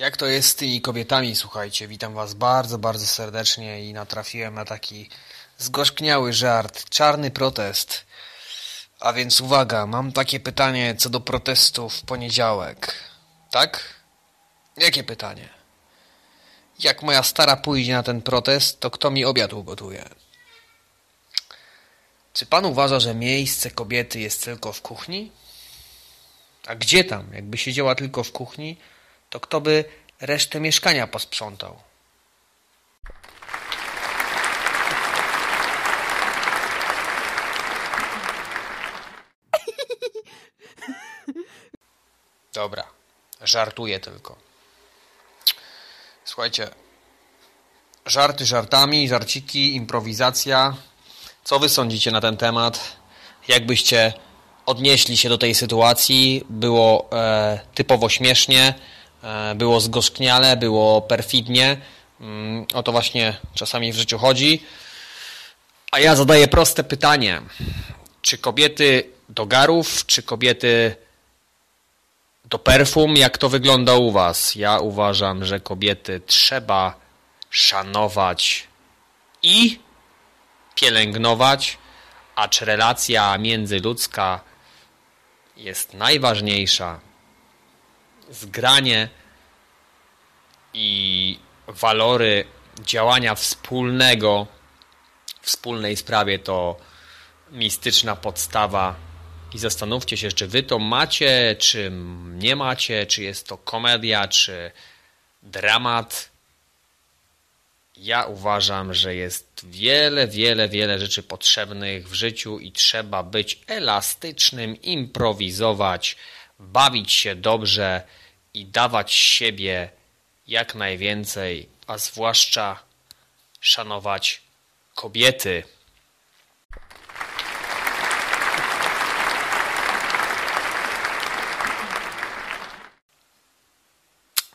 Jak to jest z tymi kobietami, słuchajcie? Witam was bardzo, bardzo serdecznie i natrafiłem na taki zgorzkniały żart, czarny protest. A więc uwaga, mam takie pytanie co do protestu w poniedziałek. Tak? Jakie pytanie? Jak moja stara pójdzie na ten protest, to kto mi obiad ugotuje? Czy pan uważa, że miejsce kobiety jest tylko w kuchni? A gdzie tam? Jakby siedziała tylko w kuchni, to kto by resztę mieszkania posprzątał? Dobra, żartuję tylko. Słuchajcie, żarty żartami, żarciki, improwizacja. Co wy sądzicie na ten temat? Jakbyście odnieśli się do tej sytuacji? Było e, typowo śmiesznie, było zgorzkniale, było perfidnie. Mm, o to właśnie czasami w życiu chodzi. A ja zadaję proste pytanie. Czy kobiety do garów, czy kobiety do perfum? Jak to wygląda u was? Ja uważam, że kobiety trzeba szanować i pielęgnować, acz relacja międzyludzka jest najważniejsza. Zgranie i walory działania wspólnego wspólnej sprawie to mistyczna podstawa i zastanówcie się, czy wy to macie, czy nie macie, czy jest to komedia, czy dramat. Ja uważam, że jest wiele, wiele, wiele rzeczy potrzebnych w życiu i trzeba być elastycznym, improwizować, bawić się dobrze i dawać siebie jak najwięcej, a zwłaszcza szanować kobiety.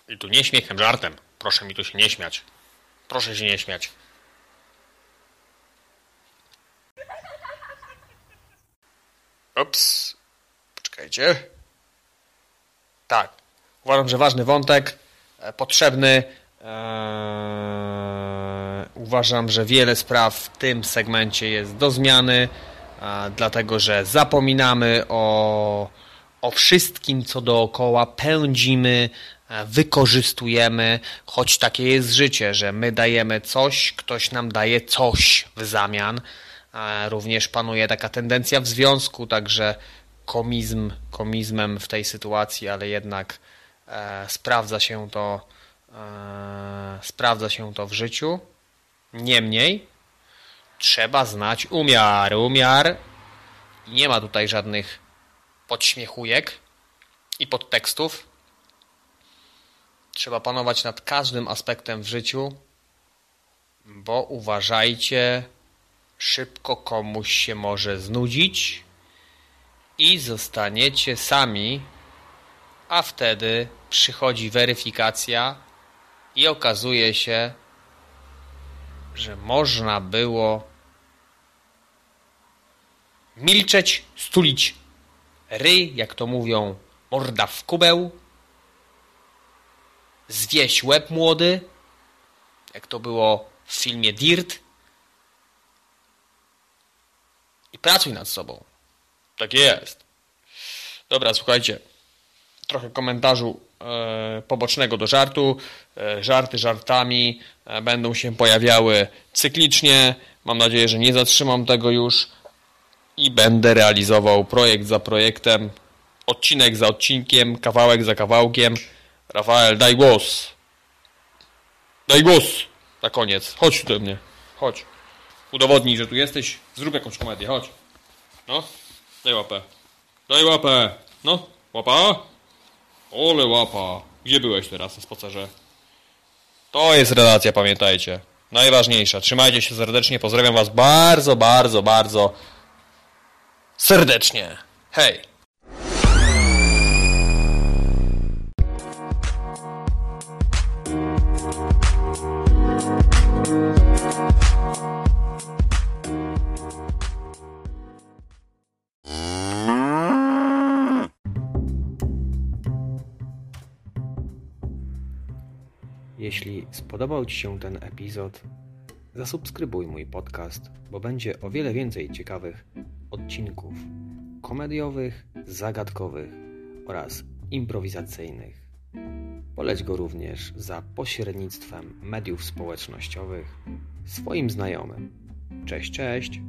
I tu nie śmiechem, żartem. Proszę mi tu się nie śmiać. Proszę się nie śmiać. Ups. Poczekajcie. Tak. Uważam, że ważny wątek, e, potrzebny. Eee, uważam, że wiele spraw w tym segmencie jest do zmiany, e, dlatego że zapominamy o, o wszystkim, co dookoła, pędzimy, e, wykorzystujemy, choć takie jest życie, że my dajemy coś, ktoś nam daje coś w zamian. E, również panuje taka tendencja w związku, także komizm komizmem w tej sytuacji, ale jednak e, sprawdza się to e, sprawdza się to w życiu. Niemniej trzeba znać umiar, umiar. Nie ma tutaj żadnych podśmiechujek i podtekstów. Trzeba panować nad każdym aspektem w życiu, bo uważajcie, szybko komuś się może znudzić i zostaniecie sami, a wtedy przychodzi weryfikacja i okazuje się, że można było milczeć, stulić ry, jak to mówią, morda w kubeł, zwieść łeb młody, jak to było w filmie Dirt i pracuj nad sobą. Tak jest. Dobra, słuchajcie. Trochę komentarzu e, pobocznego do żartu. E, żarty żartami e, będą się pojawiały cyklicznie. Mam nadzieję, że nie zatrzymam tego już i będę realizował projekt za projektem, odcinek za odcinkiem, kawałek za kawałkiem. Rafael, daj głos. Daj głos. Na koniec. Chodź do mnie. Chodź. Udowodnij, że tu jesteś. Zrób jakąś komedię. Chodź. No. Daj łapę. Daj łapę. No. Łapa. Ole łapa. Gdzie byłeś teraz na spacerze? To jest relacja, pamiętajcie. Najważniejsza. Trzymajcie się serdecznie. Pozdrawiam was bardzo, bardzo, bardzo serdecznie. Hej! Jeśli spodobał Ci się ten epizod, zasubskrybuj mój podcast, bo będzie o wiele więcej ciekawych odcinków komediowych, zagadkowych oraz improwizacyjnych. Poleć go również za pośrednictwem mediów społecznościowych swoim znajomym. Cześć, cześć!